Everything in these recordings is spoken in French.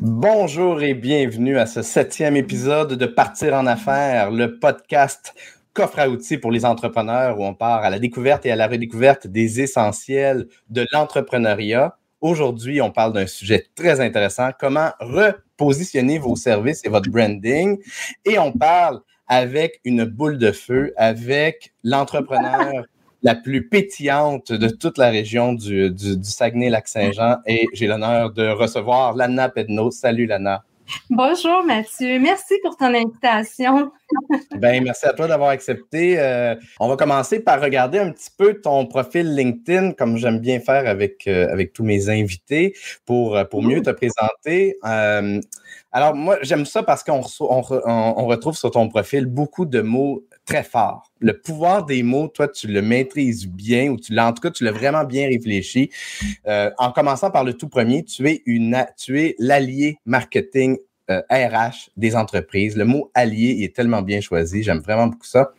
Bonjour et bienvenue à ce septième épisode de Partir en affaires, le podcast coffre à outils pour les entrepreneurs où on part à la découverte et à la redécouverte des essentiels de l'entrepreneuriat. Aujourd'hui, on parle d'un sujet très intéressant, comment repositionner vos services et votre branding? Et on parle avec une boule de feu, avec l'entrepreneur la plus pétillante de toute la région du, du, Saguenay-Lac-Saint-Jean. Et j'ai l'honneur de recevoir Lana Pedno. Salut Lana. Bonjour Mathieu, merci pour ton invitation. ben, merci à toi d'avoir accepté. Euh, on va commencer par regarder un petit peu ton profil LinkedIn, comme j'aime bien faire avec, euh, avec tous mes invités, pour, euh, pour mieux te présenter. alors, moi, j'aime ça parce qu'on on, on retrouve sur ton profil beaucoup de mots fort. Le pouvoir des mots, toi, tu le maîtrises bien, ou tu en tout cas, tu l'as vraiment bien réfléchi. Euh, en commençant par le tout premier, tu es une, tu es l'allié marketing RH euh, des entreprises. Le mot allié est tellement bien choisi. J'aime vraiment beaucoup ça.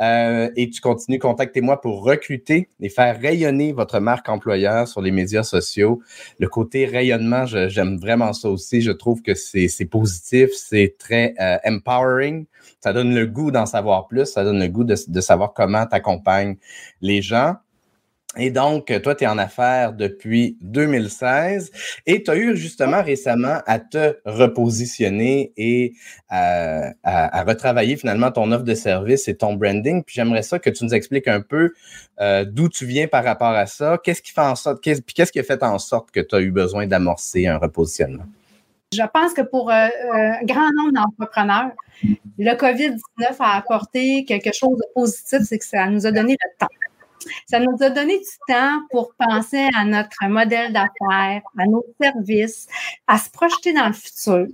Euh, et tu continues, contactez-moi pour recruter et faire rayonner votre marque employeur sur les médias sociaux. Le côté rayonnement, j'aime vraiment ça aussi. Je trouve que c'est positif, c'est très euh, empowering. Ça donne le goût d'en savoir plus, ça donne le goût de, de savoir comment tu accompagnes les gens. Et donc, toi, tu es en affaires depuis 2016 et tu as eu justement récemment à te repositionner et à, retravailler finalement ton offre de service et ton branding. Puis j'aimerais ça que tu nous expliques un peu euh, d'où tu viens par rapport à ça, qu'est-ce qui fait en sorte, puis qu'est-ce qui a fait en sorte que tu as eu besoin d'amorcer un repositionnement? Je pense que pour euh, un grand nombre d'entrepreneurs, le COVID-19 a apporté quelque chose de positif, c'est que ça nous a donné le temps ça nous a donné du temps pour penser à notre modèle d'affaires, à nos services, à se projeter dans le futur.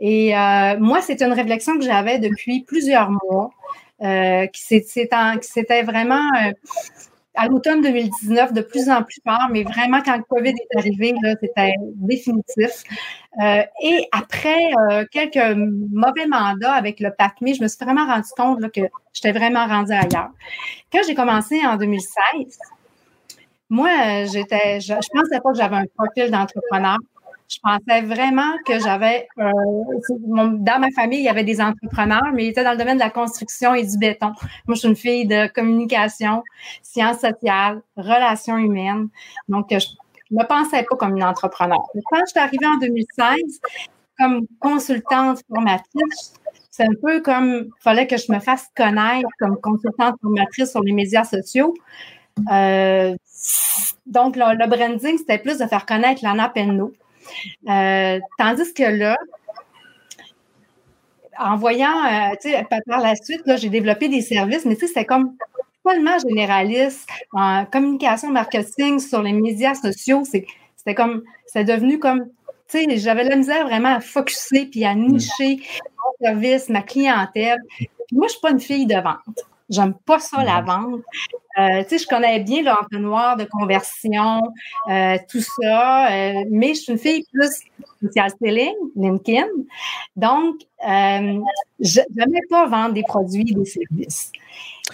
Et euh, moi, c'est une réflexion que j'avais depuis plusieurs mois, euh, qui s'était vraiment euh, à l'automne 2019, de plus en plus fort, mais vraiment, quand le COVID est arrivé, c'était définitif. Euh, et après euh, quelques mauvais mandats avec le PACMI, je me suis vraiment rendu compte que j'étais vraiment rendue ailleurs. Quand j'ai commencé en 2016, moi, j'étais, je, je pensais pas que j'avais un profil d'entrepreneur. Je pensais vraiment que j'avais, euh, dans ma famille, il y avait des entrepreneurs, mais ils étaient dans le domaine de la construction et du béton. Moi, je suis une fille de communication, sciences sociales, relations humaines. Donc, je ne me pensais pas comme une entrepreneur. Quand je suis arrivée en 2016, comme consultante formatrice, c'est un peu comme, il fallait que je me fasse connaître comme consultante formatrice sur les médias sociaux. Euh, donc, le, branding, c'était plus de faire connaître Lana Penno. Euh, tandis que là, en voyant, euh, tu sais, par la suite, j'ai développé des services, mais tu sais, c'était comme tellement généraliste en communication, marketing, sur les médias sociaux. C'était comme, c'est devenu comme, tu sais, j'avais la misère vraiment à focuser puis à nicher mon service, ma clientèle. moi, je ne suis pas une fille de vente. J'aime pas ça, la vente. Euh, tu sais, je connais bien l'entonnoir de conversion, euh, tout ça, euh, mais je suis une fille plus social selling, LinkedIn. Donc, je n'aimais pas vendre des produits, des services.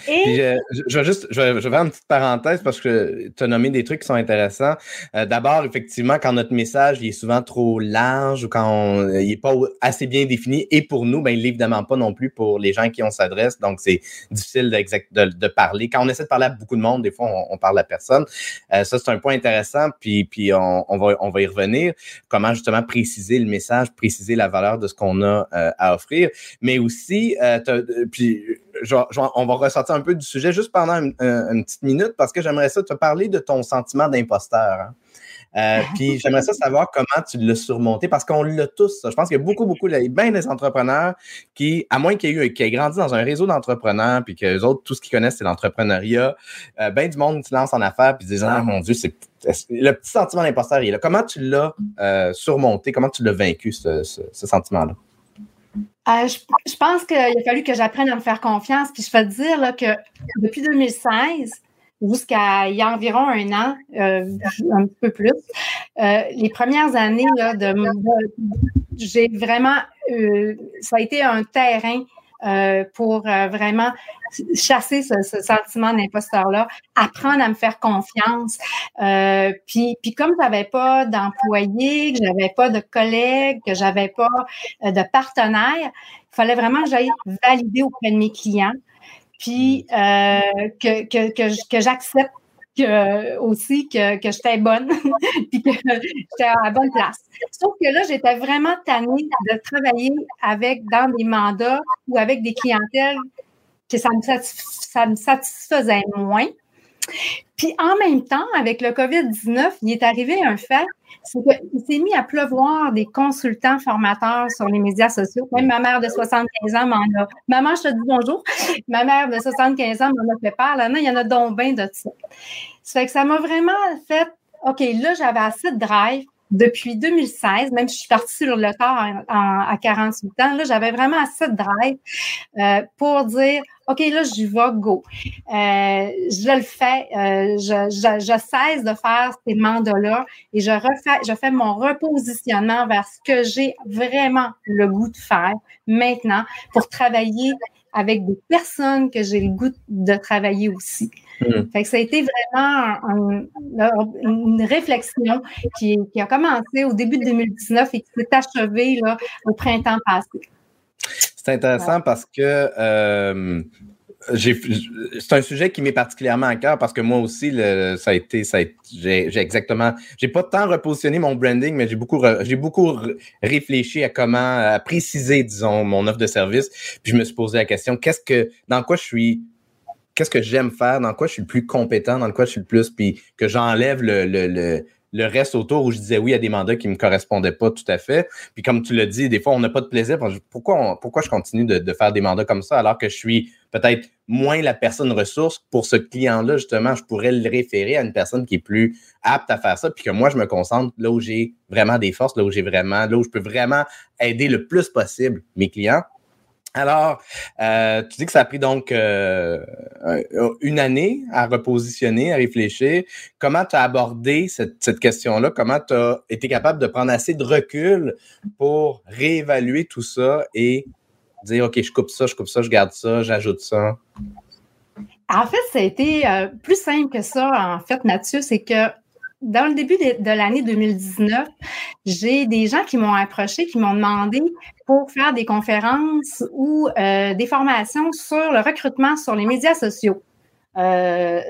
Et... je, vais juste, je vais, faire une petite parenthèse parce que tu as nommé des trucs qui sont intéressants. Euh, d'abord, effectivement, quand notre message est souvent trop large ou quand il n'est pas assez bien défini, et pour nous, ben, il n'est évidemment pas non plus pour les gens qui on s'adresse. Donc, c'est difficile de, parler. Quand on essaie de parler à beaucoup de monde, des fois, on, parle à personne. Euh, ça, c'est un point intéressant, puis, puis on, va, on va y revenir. Comment justement préciser le message, préciser la valeur de ce qu'on a euh, à offrir. Mais aussi, puis on va ressortir un peu du sujet juste pendant une, petite minute parce que j'aimerais ça te parler de ton sentiment d'imposteur. Hein. Euh, puis j'aimerais ça savoir comment tu l'as surmonté parce qu'on l'a tous. Je pense qu'il y a beaucoup, beaucoup, il y a bien des entrepreneurs qui, à moins qu'il y ait eu, qui aient grandi dans un réseau d'entrepreneurs, puis que les autres, tout ce qu'ils connaissent, c'est l'entrepreneuriat, euh, bien du monde se lance en affaires puis disent Ah mon Dieu, c'est le petit sentiment d'imposteur, il est là. Comment tu l'as euh, surmonté? Comment tu l'as vaincu, ce sentiment-là? Euh, je, pense qu'il a fallu que j'apprenne à me faire confiance. Puis je vais te dire que depuis 2016 jusqu'à il y a environ un an, euh, un peu plus, euh, les premières années là, de, j'ai vraiment, ça a été un terrain euh, pour euh, vraiment chasser ce, sentiment d'imposteur-là, apprendre à me faire confiance. Euh, puis, puis comme j'avais pas d'employés, que j'avais pas de collègues, que j'avais pas de partenaires, il fallait vraiment que j'aille valider auprès de mes clients, puis que, que, que, que j'accepte que, aussi que, que j'étais bonne, puis que j'étais à la bonne place. Sauf que là, j'étais vraiment tannée de travailler avec dans des mandats ou avec des clientèles que ça me, ça me satisfaisait moins. Puis en même temps, avec le COVID-19, il est arrivé un fait, c'est qu'il s'est mis à pleuvoir des consultants formateurs sur les médias sociaux. Même ma mère de 75 ans m'en a. Maman, je te dis bonjour. Ma mère de 75 ans m'en a fait part. Là, il y en a donc bien de ça. Ça fait que ça m'a vraiment fait OK, là, j'avais assez de drive depuis 2016, même si je suis partie sur le corps à 48 ans, là, j'avais vraiment assez de drive euh, pour dire OK, là, je vais go. Euh, je le fais. Euh, je, je, cesse de faire ces mandats-là et je refais, je fais mon repositionnement vers ce que j'ai vraiment le goût de faire maintenant pour travailler avec des personnes que j'ai le goût de travailler aussi. Hmm. Fait que ça a été vraiment une réflexion qui, qui, a commencé au début de 2019 et qui s'est achevée là, au printemps passé. C'est intéressant parce que euh, c'est un sujet qui m'est particulièrement à cœur parce que moi aussi, le, ça a été, ça j'ai exactement, j'ai pas tant repositionné mon branding, mais j'ai beaucoup, j'ai beaucoup réfléchi à comment à préciser, disons, mon offre de service. Puis je me suis posé la question, qu'est-ce que, dans quoi je suis, qu'est-ce que j'aime faire, dans quoi je suis le plus compétent, dans quoi je suis le plus, puis que j'enlève le, le, le le reste autour où je disais oui à des mandats qui ne me correspondaient pas tout à fait. Puis comme tu l'as dit, des fois, on n'a pas de plaisir. Pourquoi, pourquoi je continue de, faire des mandats comme ça alors que je suis peut-être moins la personne ressource pour ce client-là, justement, je pourrais le référer à une personne qui est plus apte à faire ça, puis que moi, je me concentre là où j'ai vraiment des forces, là où j'ai vraiment, là où je peux vraiment aider le plus possible mes clients. Alors, euh, tu dis que ça a pris donc euh, une année à repositionner, à réfléchir. Comment tu as abordé cette, question-là? Comment tu as été capable de prendre assez de recul pour réévaluer tout ça et dire, OK, je coupe ça, je coupe ça, je garde ça, j'ajoute ça? En fait, ça a été euh, plus simple que ça, en fait, Mathieu. C'est que dans le début de, l'année 2019, j'ai des gens qui m'ont approché, qui m'ont demandé pour faire des conférences ou euh, des formations sur le recrutement sur les médias sociaux. Euh,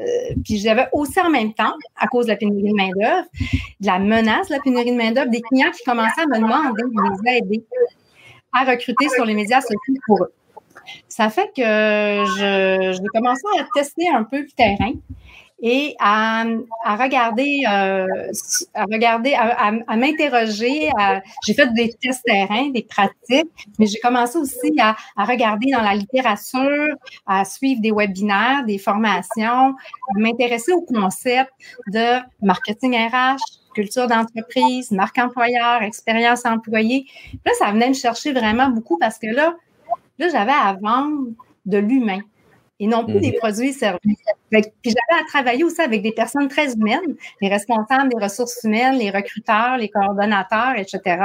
puis j'avais aussi en même temps, à cause de la pénurie de main-d'œuvre, de la menace de la pénurie de main-d'œuvre, des clients qui commençaient à me demander de les aider à recruter sur les médias sociaux pour eux. Ça fait que je, j'ai commencé à tester un peu le terrain et à, à regarder, euh, à regarder, à, m'interroger. J'ai fait des tests terrain, des pratiques, mais j'ai commencé aussi à, à, regarder dans la littérature, à suivre des webinaires, des formations, à m'intéresser au concept de marketing RH, culture d'entreprise, marque employeur, expérience employée. Là, ça venait me chercher vraiment beaucoup parce que là, là, j'avais à vendre de l'humain et non plus des mhm. produits et services. Puis j'avais à travailler aussi avec des personnes très humaines, les responsables des ressources humaines, les recruteurs, les coordonnateurs, etc.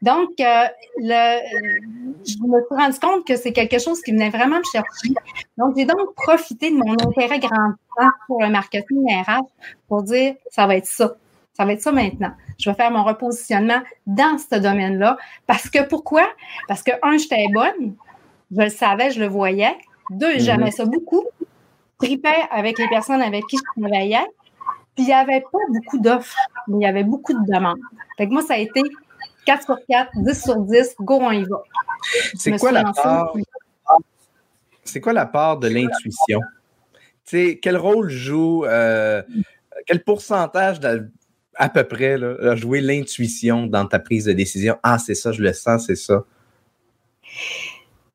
Donc, euh, le, je me suis rendu compte que c'est quelque chose qui venait vraiment me chercher. Donc, j'ai donc profité de mon intérêt grandissant pour le marketing RH pour dire, ça va être ça. Ça va être ça maintenant. Je vais faire mon repositionnement dans ce domaine-là. Parce que pourquoi? Parce que, un, j'étais bonne. Je le savais, je le voyais. Deux, j'aimais mhm. ça beaucoup. Tripais avec les personnes avec qui je travaillais. Puis il n'y avait pas beaucoup d'offres, mais il y avait beaucoup de demandes. Fait que moi, ça a été 4 sur 4, 10 sur 10, go, on y va. C'est quoi la part? C'est quoi la part de l'intuition? quel rôle joue, euh, quel pourcentage à peu près là, a joué l'intuition dans ta prise de décision? Ah, c'est ça, je le sens, c'est ça.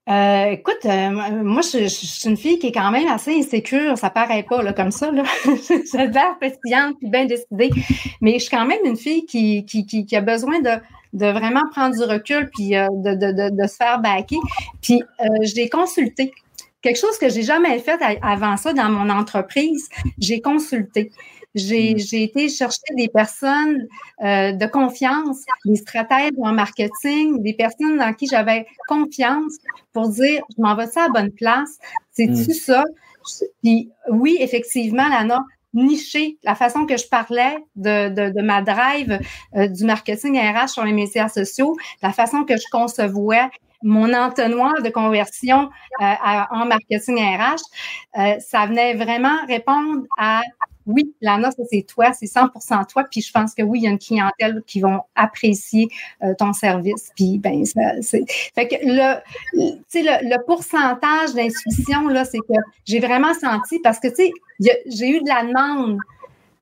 Euh, écoute, euh, moi, je, suis une fille qui est quand même assez insécure. Ça paraît pas là, comme ça. Là. J'ai l'air pétillante puis bien décidée. Mais je suis quand même une fille qui, a besoin de, vraiment prendre du recul puis euh, de, se faire baquer. Puis j'ai consulté. Quelque chose que j'ai jamais fait avant ça dans mon entreprise, j'ai consulté. J'ai mm. été chercher des personnes euh, de confiance, des stratèges en marketing, des personnes dans qui j'avais confiance pour dire, je m'en vais ça à la bonne place? C'est-tu mm. ça? Puis oui, effectivement, Lana, nicher la façon que je parlais de, de, ma drive euh, du marketing RH sur les médias sociaux, la façon que je concevais mon entonnoir de conversion euh, en marketing RH, euh, ça venait vraiment répondre à oui, Lana, ça c'est toi, c'est 100% toi. Puis je pense que oui, il y a une clientèle qui vont apprécier euh, ton service. Puis ben, c'est. Fait que le, le, le pourcentage d'intuition, là, c'est que j'ai vraiment senti parce que, tu sais, j'ai eu de la demande.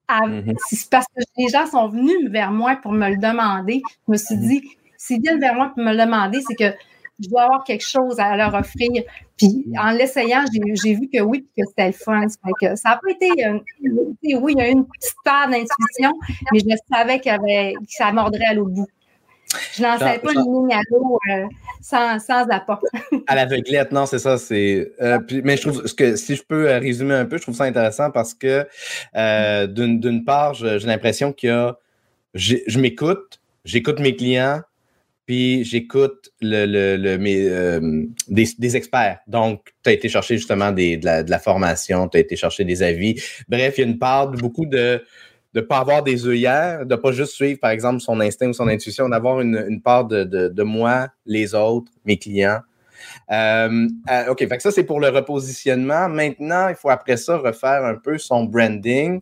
Mm-hmm. parce que les gens sont venus vers moi pour me le demander. Je me suis mm-hmm. dit, s'ils viennent vers moi pour me le demander, c'est que je dois avoir quelque chose à leur offrir. Puis en l'essayant, j'ai vu que oui, que c'était le fun. Que ça n'a pas été, oui, il y a eu une petite part d'intuition, mais je savais avait, que ça mordrait à l'autre bout. Je lançais pas une ligne à l'eau euh, sans, sans, apport. à l'aveuglette, non, c'est ça. C'est, euh, mais je trouve que si je peux euh, résumer un peu, je trouve ça intéressant parce que d'une part, j'ai l'impression qu'il y a, je m'écoute, j'écoute mes clients, puis j'écoute le, le, mes, euh, des, experts. Donc, tu as été chercher justement des, de, la, formation, tu as été chercher des avis. Bref, il y a une part de beaucoup de ne pas avoir des œillères, de pas juste suivre, par exemple, son instinct ou son intuition, d'avoir une, une, part de, de, de, moi, les autres, mes clients. Euh, euh OK, ça, c'est pour le repositionnement. Maintenant, il faut après ça refaire un peu son branding.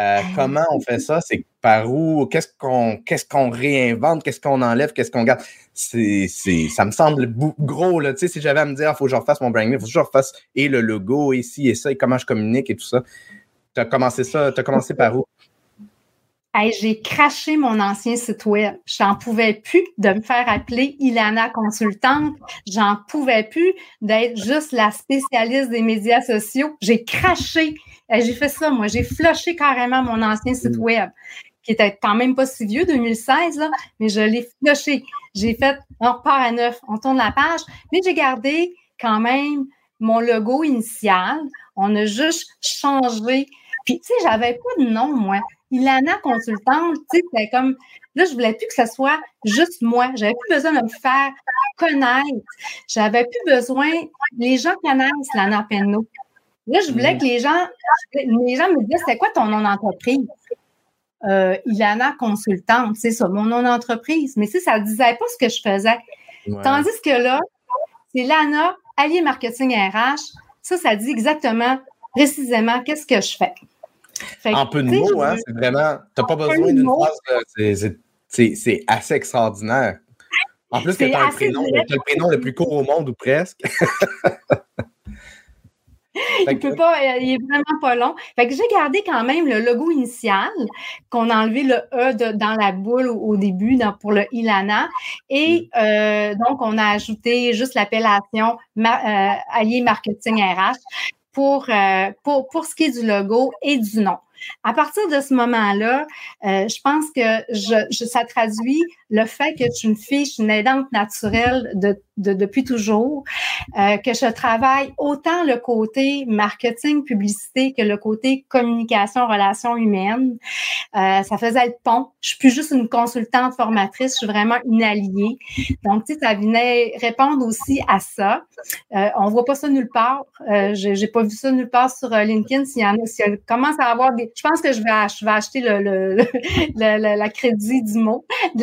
Euh, comment on fait ça? C'est par où? Qu'est-ce qu'on qu'est-ce qu'on réinvente? Qu'est-ce qu'on enlève? Qu'est-ce qu'on garde? C'est, ça me semble gros. Là. Tu sais, si j'avais à me dire, il faut que je refasse mon branding, il faut que je refasse et le logo, et ci et ça, et comment je communique et tout ça. Tu as commencé ça, tu as commencé par où? j'ai craché mon ancien site web. J'en pouvais plus de me faire appeler Ilana consultante. J'en pouvais plus d'être juste la spécialiste des médias sociaux. J'ai craché j'ai fait ça, moi. J'ai flushé carrément mon ancien site mm. web, qui était quand même pas si vieux, 2016, là, mais je l'ai flushé. J'ai fait, on repart à neuf, on tourne la page, mais j'ai gardé quand même mon logo initial. On a juste changé. Puis, tu sais, j'avais pas de nom, moi. Ilana consultante, tu sais, c'était comme, là, je voulais plus que ce soit juste moi. J'avais plus besoin de me faire connaître. J'avais plus besoin, les gens connaissent Lana Penno. Là, je voulais mm. que les gens, les gens me disent, c'est quoi ton nom d'entreprise? Euh, Ilana consultante, c'est ça, mon nom d'entreprise. Mais si ça ne disait pas ce que je faisais. Tandis que là, c'est Lana, allié marketing RH. Ça, ça dit exactement, précisément, qu'est-ce que je fais. en peu de mots, hein, c'est vraiment. Tu n'as pas besoin d'une phrase. C'est assez extraordinaire. En plus, tu as, le prénom le plus court au monde ou presque. il peut pas, euh, il est vraiment pas long. Fait que j'ai gardé quand même le logo initial, qu'on a enlevé le E dans la boule au, début pour le Ilana. Et mm. euh, donc, on a ajouté juste l'appellation euh, Allié Marketing RH pour, pour, pour ce qui est du logo et du nom. À partir de ce moment-là, je pense que je, ça traduit le fait que tu une fille, je suis une aidante naturelle de, depuis toujours, euh, que je travaille autant le côté marketing, publicité que le côté communication, relations humaines. Euh, ça faisait le pont. Je suis plus juste une consultante formatrice, je suis vraiment une alliée. Donc, tu sais, ça venait répondre aussi à ça. Euh, on voit pas ça nulle part. Euh, j'ai pas vu ça nulle part sur LinkedIn. S'il y en a, si elle commence à avoir des je pense que je vais, je vais acheter le, le, le, la crédit du mot, de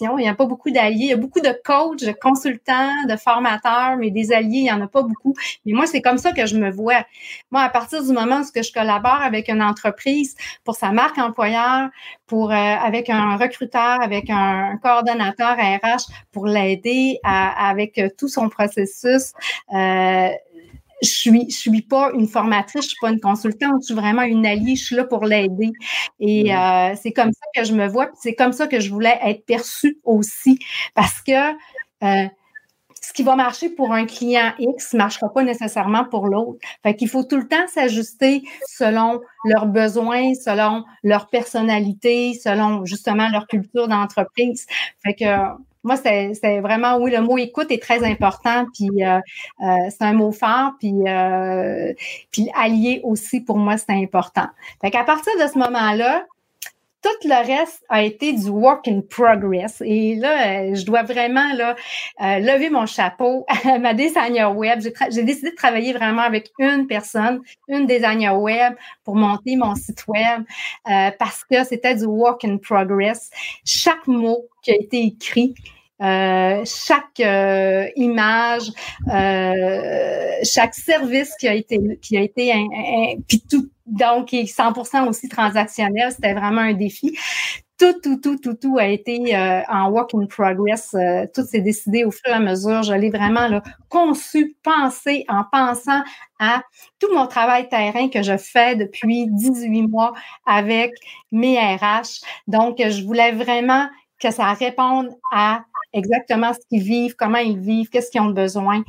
Il n'y a pas beaucoup d'alliés. Il y a beaucoup de coachs, de consultants, de formateurs, mais des alliés, il n'y en a pas beaucoup. Mais moi, c'est comme ça que je me vois. Moi, à partir du moment où je collabore avec une entreprise pour sa marque employeur, pour euh, avec un recruteur, avec un, coordonnateur RH pour l'aider avec tout son processus, euh, je suis, je suis pas une formatrice, je suis pas une consultante, je suis vraiment une alliée, je suis là pour l'aider. Et euh, c'est comme ça que je me vois, c'est comme ça que je voulais être perçue aussi, parce que euh, ce qui va marcher pour un client X ne marchera pas nécessairement pour l'autre. Fait qu'il faut tout le temps s'ajuster selon leurs besoins, selon leur personnalité, selon justement leur culture d'entreprise. Fait que moi, c'est vraiment, oui, le mot écoute est très important, puis euh, euh, c'est un mot fort, puis, euh, puis allié aussi, pour moi, c'est important. Fait qu'à partir de ce moment-là, tout le reste a été du work in progress. Et là, je dois vraiment là, euh, lever mon chapeau à ma designer web. J'ai décidé de travailler vraiment avec une personne, une designer web pour monter mon site web parce que c'était du work in progress. Chaque mot qui a été écrit, euh, chaque euh, image, euh, chaque service qui a été qui a été puis tout donc est 100% aussi transactionnel, c'était vraiment un défi. Tout, tout, tout, tout, tout a été en work in progress. tout s'est décidé au fur et à mesure. Je l'ai vraiment là, conçu, pensé en pensant à tout mon travail terrain que je fais depuis 18 mois avec mes RH. Donc, je voulais vraiment que ça réponde à exactement ce qu'ils vivent, comment ils vivent, qu'est-ce qu'ils ont besoin.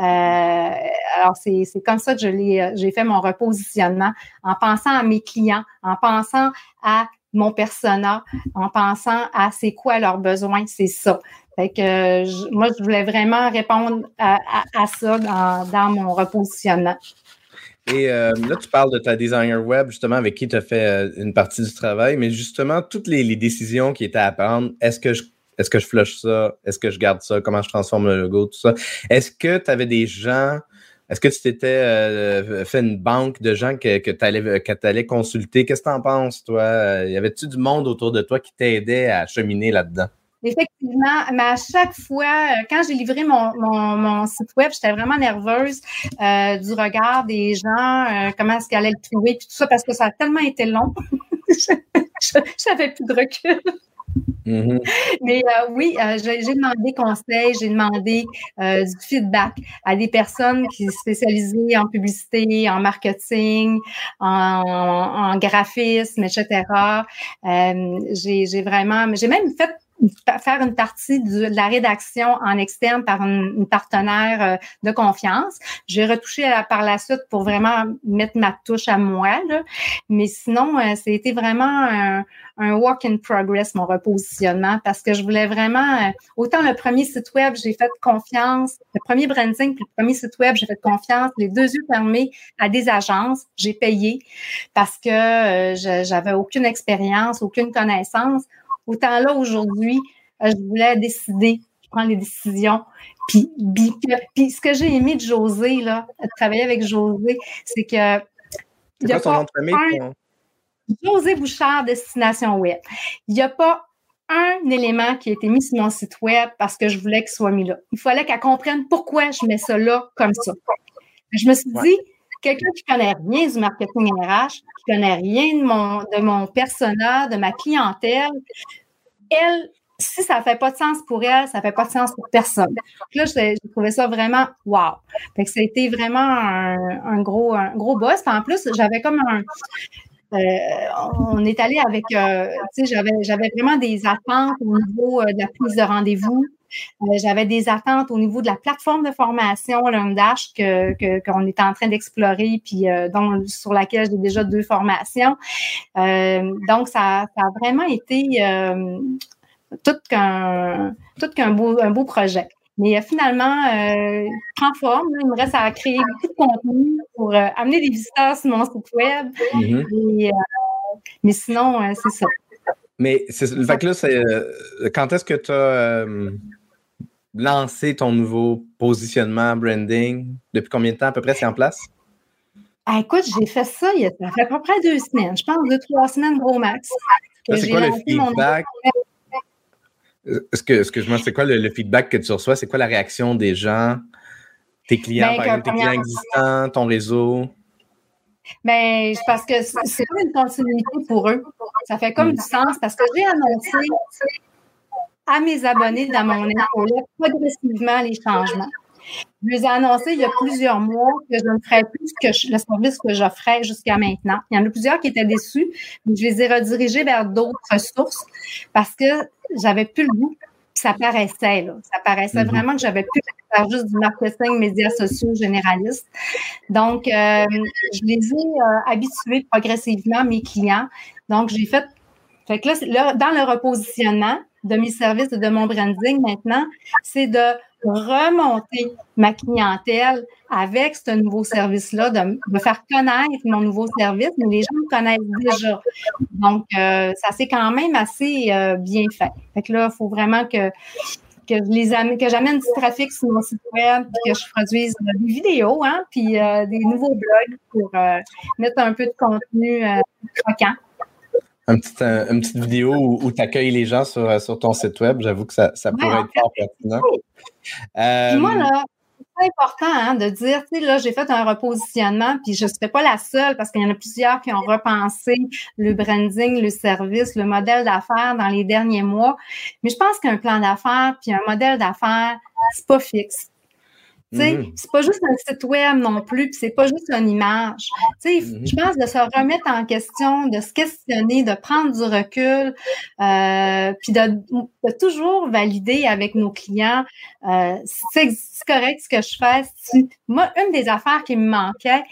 Euh, alors, c'est comme ça que euh, j'ai fait mon repositionnement en pensant à mes clients, en pensant à mon persona, en pensant à c'est quoi leurs besoins, c'est ça. Fait que moi, je voulais vraiment répondre à, ça dans, mon repositionnement. Et euh, là, tu parles de ta designer web, justement, avec qui tu as fait une partie du travail, mais justement, toutes les, les décisions qui étaient à prendre, est-ce que je est-ce que je flush ça? Est-ce que je garde ça? Comment je transforme le logo? Tout ça. Est-ce que tu avais des gens est-ce que tu t'étais euh, fait une banque de gens que, que tu allais, consulter? Qu'est-ce que tu en penses, toi? Y avait-tu du monde autour de toi qui t'aidait à cheminer là-dedans? Effectivement, mais à chaque fois, euh, quand j'ai livré mon, site web, j'étais vraiment nerveuse euh, du regard des gens, comment est-ce qu'ils allaient le trouver, puis tout ça, parce que ça a tellement été long. je n'avais plus de recul. Mm-hmm. Mais euh, oui, euh, j'ai demandé conseil, j'ai demandé euh, du feedback à des personnes qui sont spécialisées en publicité, en marketing, en, graphisme, etc. j'ai vraiment, j'ai même fait faire une partie de, la rédaction en externe par une, partenaire euh, de confiance. J'ai retouché par la suite pour vraiment mettre ma touche à moi. Là. Mais sinon, euh, c'était vraiment un, un, in progress, mon repositionnement, parce que je voulais vraiment, euh, autant le premier site web, j'ai fait confiance, le premier branding, puis le premier site web, j'ai fait confiance, les deux yeux fermés à des agences, j'ai payé parce que j'avais aucune expérience, aucune connaissance Autant là, aujourd'hui, euh, je voulais décider, je prends les décisions. Puis, puis ce que j'ai aimé de José, là, de travailler avec José, c'est que. Quoi son nom de José Bouchard, Destination Web. Il n'y a pas un élément qui a été mis sur mon site web parce que je voulais qu'il soit mis là. Il fallait qu'elle comprenne pourquoi je mets ça là comme ça. Je me suis dit, quelqu'un qui connaît rien du marketing RH, qui connaît rien de mon, de mon persona, de ma clientèle, elle, si ça ne fait pas de sens pour elle, ça ne fait pas de sens pour personne. là, j'ai trouvé ça vraiment wow. Fait ça a été vraiment un, gros, un gros boss. en plus, j'avais comme un. Euh, on est allé avec, euh, tu sais, j'avais vraiment des attentes au niveau euh, de la prise de rendez-vous. Euh, j'avais des attentes au niveau de la plateforme de formation Lundash que qu'on est en train d'explorer, puis euh, sur laquelle j'ai déjà deux formations. Euh, donc, ça, ça, a vraiment été tout qu'un tout qu'un beau, un beau projet. Mais finalement, euh, prend forme. Il me reste à créer beaucoup de contenu pour amener des visiteurs sur mon site web. Mm-hmm. mais sinon, c'est ça. Mais c'est, le fait que là, quand est-ce que tu as lancer ton nouveau positionnement, branding? Depuis combien de temps à peu près c'est en place? Ah, écoute, j'ai fait ça il y a, ça fait à peu près deux semaines. Je pense deux, trois semaines, gros max. C'est quoi le feedback? Que, excuse-moi, c'est quoi le, feedback que tu reçois? C'est quoi la réaction des gens, tes clients, ben, par exemple, tes clients existants, ton réseau? Ben, parce que c'est pas une continuité pour eux. Ça fait comme du sens parce que j'ai annoncé à mes abonnés dans mon infolette progressivement les changements. Je les ai annoncés il y a plusieurs mois que je ne ferais plus que le service que j'offrais jusqu'à maintenant. Il y en a plusieurs qui étaient déçus, mais je les ai redirigés vers d'autres ressources parce que j'avais plus le goût. Ça paraissait, là. Ça paraissait mm-hmm. vraiment que j'avais plus faire juste du marketing médias sociaux généralistes. Donc, euh, je les ai euh, habitués progressivement, mes clients. Donc, j'ai fait Fait que là, dans le repositionnement de mes services et de mon branding maintenant, c'est de remonter ma clientèle avec ce nouveau service-là, de me faire connaître mon nouveau service, mais les gens me connaissent déjà. Donc, euh, ça c'est quand même assez euh, bien fait. Fait que là, il faut vraiment que que les que j'amène du trafic sur mon site web, que je produise des vidéos, hein, puis des nouveaux blogs pour mettre un peu de contenu croquant un petit, une petite vidéo où, tu accueilles les gens sur, euh, sur, ton site web. J'avoue que ça, ça pourrait être fort pertinent. Euh, moi, là, c'est important hein, de dire, tu sais, là, j'ai fait un repositionnement, puis je ne serai pas la seule parce qu'il y en a plusieurs qui ont repensé le branding, le service, le modèle d'affaires dans les derniers mois. Mais je pense qu'un plan d'affaires puis un modèle d'affaires, c'est pas fixe. Mm-hmm. C'est pas juste un site web non plus, puis c'est pas juste une image. Mm-hmm. Je pense de se remettre en question, de se questionner, de prendre du recul, euh, puis de, toujours valider avec nos clients euh, c'est correct ce que je fais. Moi, une des affaires qui me manquait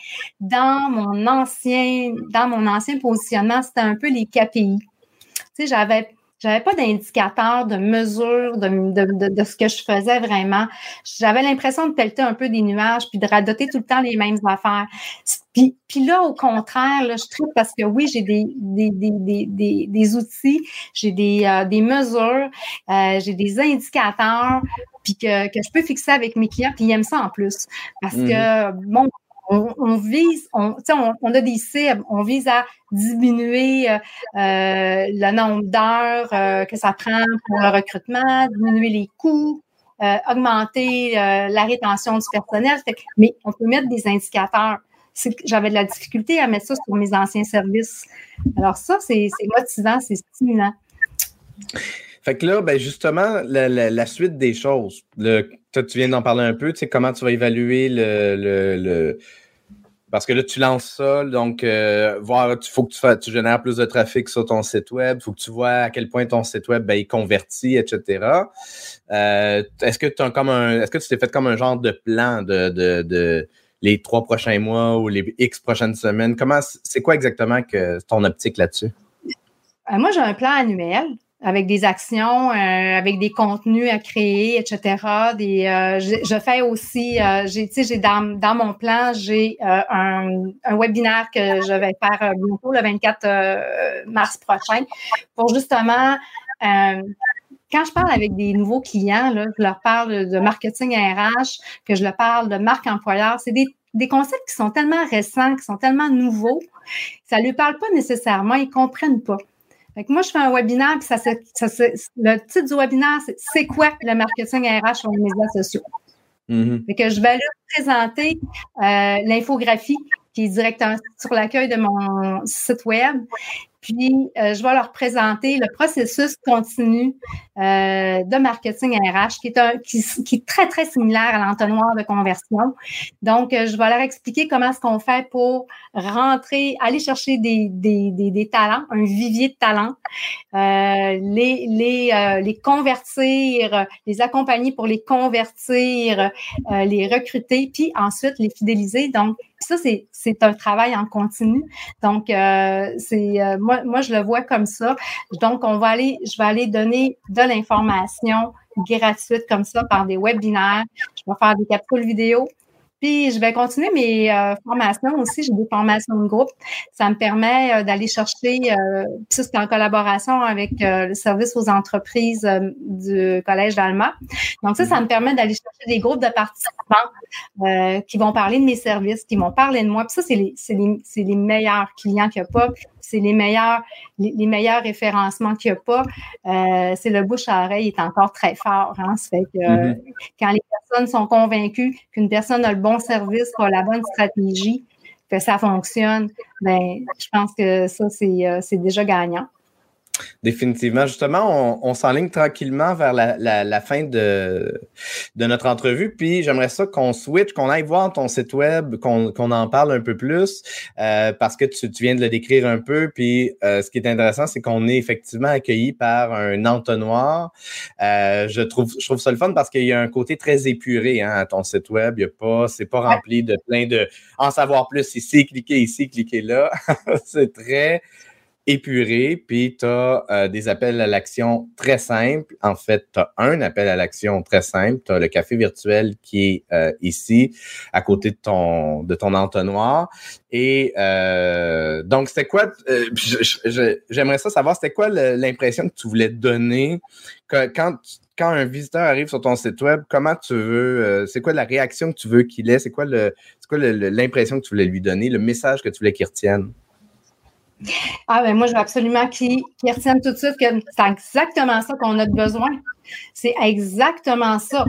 dans mon ancien, dans mon ancien positionnement, c'était un peu les KPI. Tu sais, j'avais j'avais pas d'indicateur, de mesure de, de, ce que je faisais vraiment. J'avais l'impression de pelleter un peu des nuages puis de radoter tout le temps les mêmes affaires. Puis, puis là, au contraire, là, je trouve parce que oui, j'ai des, des, des, des, des outils, j'ai des, euh, des mesures, euh, j'ai des indicateurs, puis que, que je peux fixer avec mes clients, puis ils aiment ça en plus. Parce mmh que, bon, on, vise, on, on, a des cibles, on vise à diminuer euh, euh, le nombre d'heures euh, que ça prend pour le recrutement, diminuer les coûts, augmenter la rétention du personnel. Mais on peut mettre des indicateurs. J'avais de la difficulté à mettre ça sur mes anciens services. Alors ça, c'est motivant, c'est stimulant. Fait que là, ben justement, la, suite des choses. Tu viens d'en parler un peu, tu sais, comment tu vas évaluer le, parce que là, tu lances ça, donc euh, voir, il faut que tu, génères plus de trafic sur ton site web, il faut que tu vois à quel point ton site web ben, il convertit, etc. Euh, est-ce que tu comme un, est-ce que tu t'es fait comme un genre de plan de, de, les trois prochains mois ou les X prochaines semaines? Comment c'est quoi exactement que ton optique là-dessus? Euh, moi, j'ai un plan annuel avec des actions, euh, avec des contenus à créer, etc. Euh, je, fais aussi, euh, j'ai, j'ai dans, mon plan, j'ai un, un, webinaire que je vais faire bientôt, le 24 mars prochain, pour justement quand je parle avec des nouveaux clients, je leur parle de marketing RH, que je leur parle de marque employeur, c'est des, des concepts qui sont tellement récents, qui sont tellement nouveaux, ça ne lui parle pas nécessairement, ils ne comprennent pas moi, je fais un webinaire, puis ça, ça, le titre du webinaire, c'est C'est quoi le marketing RH sur les médias sociaux? Mm-hmm. que je leur présenter euh, l'infographie qui est directement sur l'accueil de mon site web. Puis, euh, je vais leur présenter le processus continu euh, de marketing RH qui est, un, qui, est très, très similaire à l'entonnoir de conversion. Donc, je vais leur expliquer comment est-ce qu'on fait pour rentrer, aller chercher des, des, des, des talents, un vivier de talents, les, les, les convertir, les accompagner pour les convertir, les recruter, puis ensuite les fidéliser. Donc, ça, c'est un travail en continu. Donc, euh, euh, moi, moi, je le vois comme ça. Donc, on va aller, je vais aller donner de l'information gratuite comme ça par des webinaires. Je vais faire des capsules vidéo. Puis je vais continuer mes euh, formations aussi. J'ai des formations de groupe. Ça me permet euh, d'aller chercher, euh, ça c'est en collaboration avec le service aux entreprises du Collège d'Alma. Donc ça, ça me permet d'aller chercher des groupes de participants qui vont parler de mes services, qui vont parler de moi. Puis ça, c'est les, les, les meilleurs clients qu'il n'y a pas c'est les meilleurs, les, meilleurs référencements qu'il n'y a pas. Euh, c'est le bouche à oreille est encore très fort. Hein? Ça fait que mm-hmm. quand les personnes sont convaincues qu'une personne a le bon service, a la bonne stratégie, que ça fonctionne, ben, je pense que ça, c'est euh, déjà gagnant. Définitivement. Justement, on, s'enligne tranquillement vers la, fin de, de, notre entrevue. Puis j'aimerais ça qu'on switch, qu'on aille voir ton site web, qu'on en parle un peu plus, euh, parce que tu, viens de le décrire un peu. Puis euh, ce qui est intéressant, c'est qu'on est effectivement accueilli par un entonnoir. Euh, je, trouve, je trouve ça le fun parce qu'il y a un côté très épuré hein, à ton site web. Il y a pas, c'est pas rempli de plein de en savoir plus ici, cliquez ici, cliquez là. c'est très épuré, puis tu as euh, des appels à l'action très simples. En fait, tu as un appel à l'action très simple. Tu as le café virtuel qui est euh, ici, à côté de ton, de ton entonnoir. Et euh, donc, c'était quoi, j'aimerais ça savoir, c'était quoi l'impression que tu voulais donner quand, quand un visiteur arrive sur ton site web, comment tu veux, c'est quoi la réaction que tu veux qu'il ait, c'est quoi l'impression que tu voulais lui donner, le message que tu voulais qu'il retienne? Ah, ben moi, je veux absolument qu'ils retiennent tout de suite que c'est exactement ça qu'on a besoin. C'est exactement ça.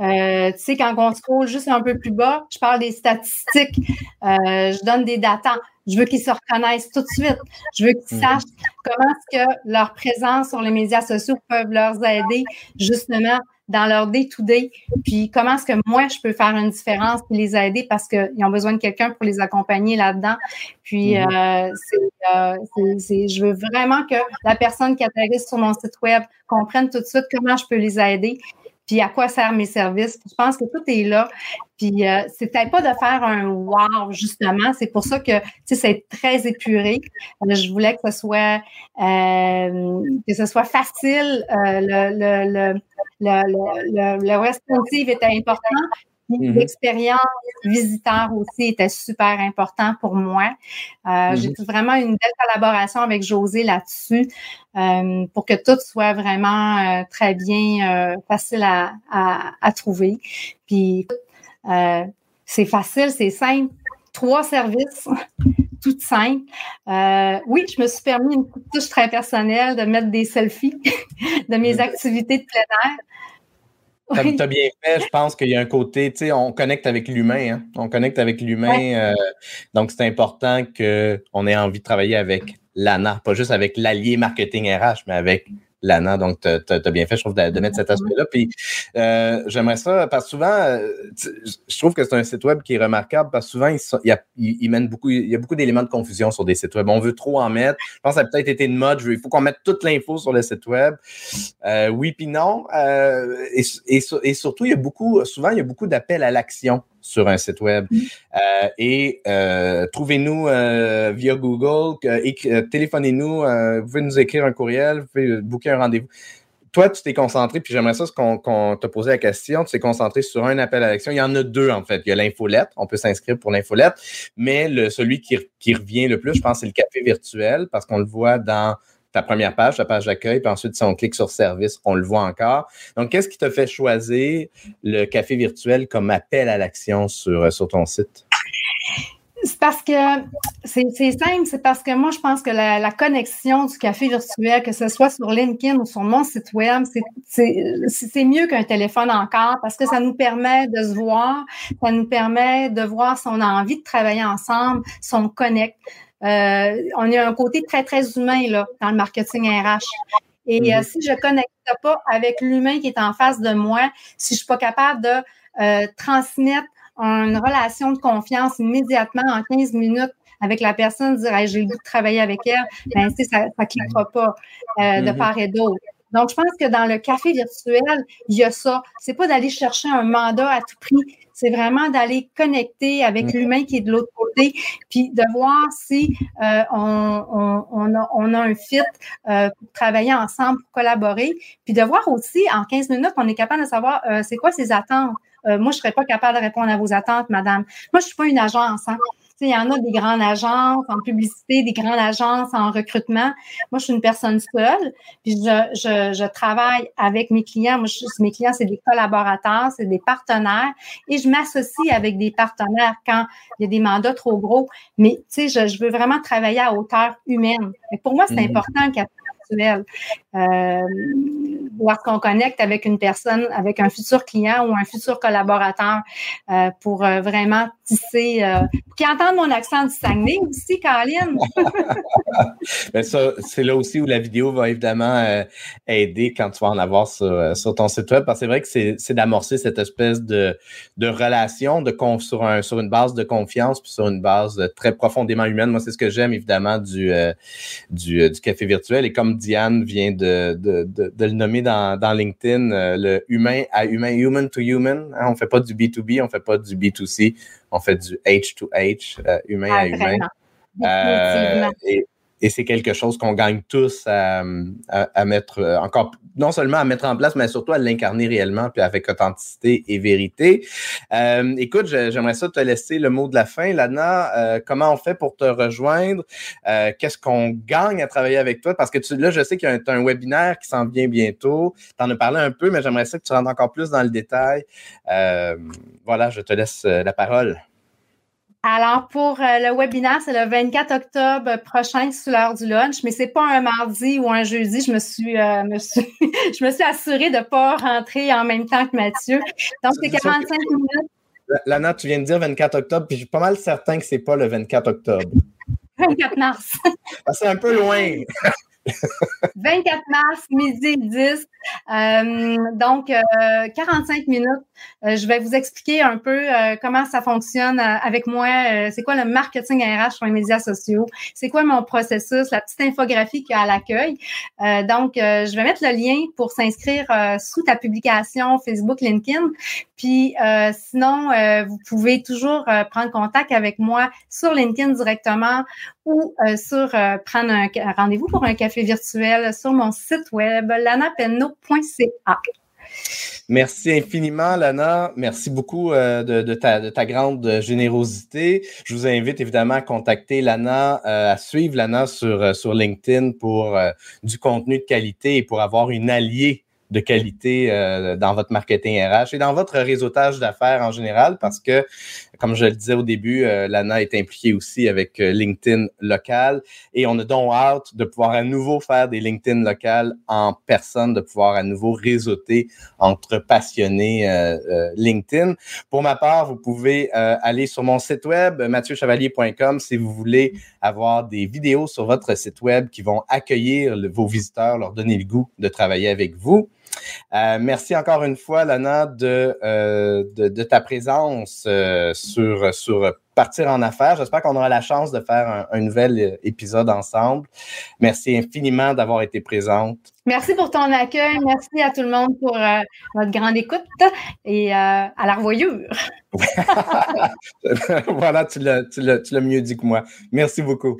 Euh, tu sais, quand on scrolle juste un peu plus bas, je parle des statistiques, euh, je donne des datas. Je veux qu'ils se reconnaissent tout de suite. Je veux qu'ils mhm. sachent comment est-ce que leur présence sur les médias sociaux peuvent leur aider justement dans leur day-to-day, puis comment est-ce que moi, je peux faire une différence et les aider parce qu'ils ont besoin de quelqu'un pour les accompagner là-dedans. Puis, mhm. euh, euh, c'est, je veux vraiment que la personne qui atterrisse sur mon site web comprenne tout de suite comment je peux les aider puis à quoi servent mes services. Je pense que tout est là. Puis euh, peut-être pas de faire un wow, justement. C'est pour ça que c'est très épuré. je voulais que ce soit euh, que ce soit facile. Euh, le, le, le, le, responsive était important. Mm-hmm. L'expérience visiteur aussi était super important pour moi. Euh, J'ai mm-hmm. vraiment une belle collaboration avec José là-dessus euh, pour que tout soit vraiment euh, très bien, euh, facile à, à, à, trouver. Puis c'est facile, c'est simple. Trois services, tout simple. oui, je me suis permis une touche très personnelle de mettre des selfies de mes mm-hmm. activités de plein air. Tu as, bien fait, je pense qu'il y a un côté, tu sais, on connecte avec l'humain, hein. on connecte avec l'humain, euh, donc c'est important qu'on ait envie de travailler avec l'ANA, pas juste avec l'allié marketing RH, mais avec Lana. Donc, tu as, bien fait, je trouve, de, mettre cet mm-hmm. aspect-là. Puis, euh, j'aimerais ça, parce que souvent, euh, je trouve que c'est un site web qui est remarquable, parce que souvent, il, y a, beaucoup, il y a beaucoup d'éléments de confusion sur des sites web. On veut trop en mettre. Je pense que ça a peut-être été une mode. il faut qu'on mette toute l'info sur le site web. Euh, oui, puis non. Et, et, surtout, il y a beaucoup, souvent, il y a beaucoup d'appels à l'action sur un site web. Mm. Euh, et euh, trouvez-nous euh, via Google, téléphonez-nous, vous pouvez nous écrire un courriel, vous pouvez booker un rendez-vous. Toi, tu t'es concentré, puis j'aimerais ça qu'on t'a posé la question, tu t'es concentré sur un appel à l'action. Il y en a deux, en fait. Il y a l'infolette, on peut s'inscrire pour l'infolette, mais le, celui qui, qui revient le plus, je pense, c'est le café virtuel, parce qu'on le voit dans ta première page, ta page d'accueil, puis ensuite, si on clique sur service, on le voit encore. Donc, qu'est-ce qui te fait choisir le café virtuel comme appel à l'action sur, euh, sur ton site? C'est parce que c'est simple, c'est parce que moi, je pense que la, connexion du café virtuel, que ce soit sur LinkedIn ou sur mon site web, c'est mieux qu'un téléphone encore parce que ça nous permet de se voir, ça nous permet de voir si on a envie de travailler ensemble, si on connecte. Euh, on a un côté très, très humain là, dans le marketing RH. Et euh, mhm. si je ne connecte pas avec l'humain qui est en face de moi, si je ne suis pas capable de euh, transmettre une relation de confiance immédiatement en 15 minutes avec la personne, dire j'ai le goût de travailler avec elle, ben, ça ne cliquera pas de mhm. part et d'autre. Donc, je pense que dans le café virtuel, il y a ça. C'est pas d'aller chercher un mandat à tout prix. C'est vraiment d'aller connecter avec mm. l'humain qui est de l'autre côté, puis de voir si euh, on, on, a, on, a, un fit euh, pour travailler ensemble, pour collaborer, puis de voir aussi en 15 minutes, on est capable de savoir euh, c'est quoi ses attentes. moi, je ne serais pas capable de répondre à vos attentes, madame. Moi, je ne suis pas une agence. Hein il y en a des grandes agences en publicité, des grandes agences en recrutement. Moi, je suis une personne seule, puis je, travaille avec mes clients. Moi, mes clients, c'est des collaborateurs, c'est des partenaires, et je m'associe avec des partenaires quand il y a des mandats trop gros. Mais tu sais, je, veux vraiment travailler à hauteur humaine. Et pour moi, c'est mmh. important qu'à virtuel. Euh, lorsqu'on connecte avec une personne, avec un futur client ou un futur collaborateur euh, pour euh, vraiment tisser, euh, qui entendent mon accent du Saguenay aussi, Caroline. Ben, ça, c'est là aussi où la vidéo va évidemment aider quand tu vas en avoir sur, ton site web, parce que c'est vrai que c'est, d'amorcer cette espèce de, relation de sur une base de confiance, puis sur une base très profondément humaine. Moi, c'est ce que j'aime évidemment du, du, du café virtuel. Et comme Diane vient de, de, de, le nommer dans, dans LinkedIn, euh, le humain à humain, human to human. Hein, on ne fait pas du B2B, on ne fait pas du B2C, on fait du H to H, euh, humain à ah, humain. Euh, et, et c'est quelque chose qu'on gagne tous à, mettre encore, non seulement à mettre en place, mais surtout à l'incarner réellement, puis avec authenticité et vérité. écoute, j'aimerais ça te laisser le mot de la fin. Lana, comment on fait pour te rejoindre? Qu'est-ce qu'on gagne à travailler avec toi? Parce que là, je sais qu'il y a un, un webinaire qui s'en vient bientôt. Tu en as parlé un peu, mais j'aimerais ça que tu rentres encore plus dans le détail. voilà, je te laisse la parole. Alors, pour euh, le webinaire, c'est le 24 octobre prochain sous l'heure du lunch, mais c'est pas un mardi ou un jeudi. Je me suis, euh, me suis je me suis assurée de ne pas rentrer en même temps que Mathieu. Donc, c'est 45 minutes. Lana, tu viens de dire 24 octobre, puis je suis pas mal certain que c'est pas le 24 octobre. 24 mars. Ah, c'est un peu loin. 24 mars, midi 10. Euh, donc, 45 euh, minutes. Euh, je vais vous expliquer un peu comment ça fonctionne avec moi. c'est quoi le marketing RH sur les médias sociaux? C'est quoi mon processus? La petite infographie qu'il y a à l'accueil. donc, je vais mettre le lien pour s'inscrire sous ta publication Facebook, LinkedIn. Puis, sinon, vous pouvez toujours prendre contact avec moi sur LinkedIn directement ou sur prendre un rendez-vous pour un café virtuel sur mon site web lanapenno.ca. Merci infiniment, Lana. Merci beaucoup euh, de, ta, grande générosité. Je vous invite évidemment à contacter Lana, euh, à suivre Lana sur, euh, sur LinkedIn pour du contenu de qualité et pour avoir une alliée de qualité euh, dans votre marketing RH et dans votre réseautage d'affaires en général parce que, comme je le disais au début, euh, Lana est impliquée aussi avec euh, LinkedIn local et on a donc hâte de pouvoir à nouveau faire des LinkedIn locales en personne, de pouvoir à nouveau réseauter entre passionnés LinkedIn. Pour ma part, vous pouvez aller sur mon site web mathieuchevalier.com si vous voulez avoir des vidéos sur votre site web qui vont accueillir vos visiteurs, leur donner le goût de travailler avec vous. Euh, merci encore une fois, Lana, de, euh, de, ta présence euh, sur, sur Partir en affaires. J'espère qu'on aura la chance de faire un, nouvel épisode ensemble. Merci infiniment d'avoir été présente. Merci pour ton accueil. Merci à tout le monde pour votre grande écoute et à la revoyure. voilà, tu l'as mieux dit que moi. Merci beaucoup.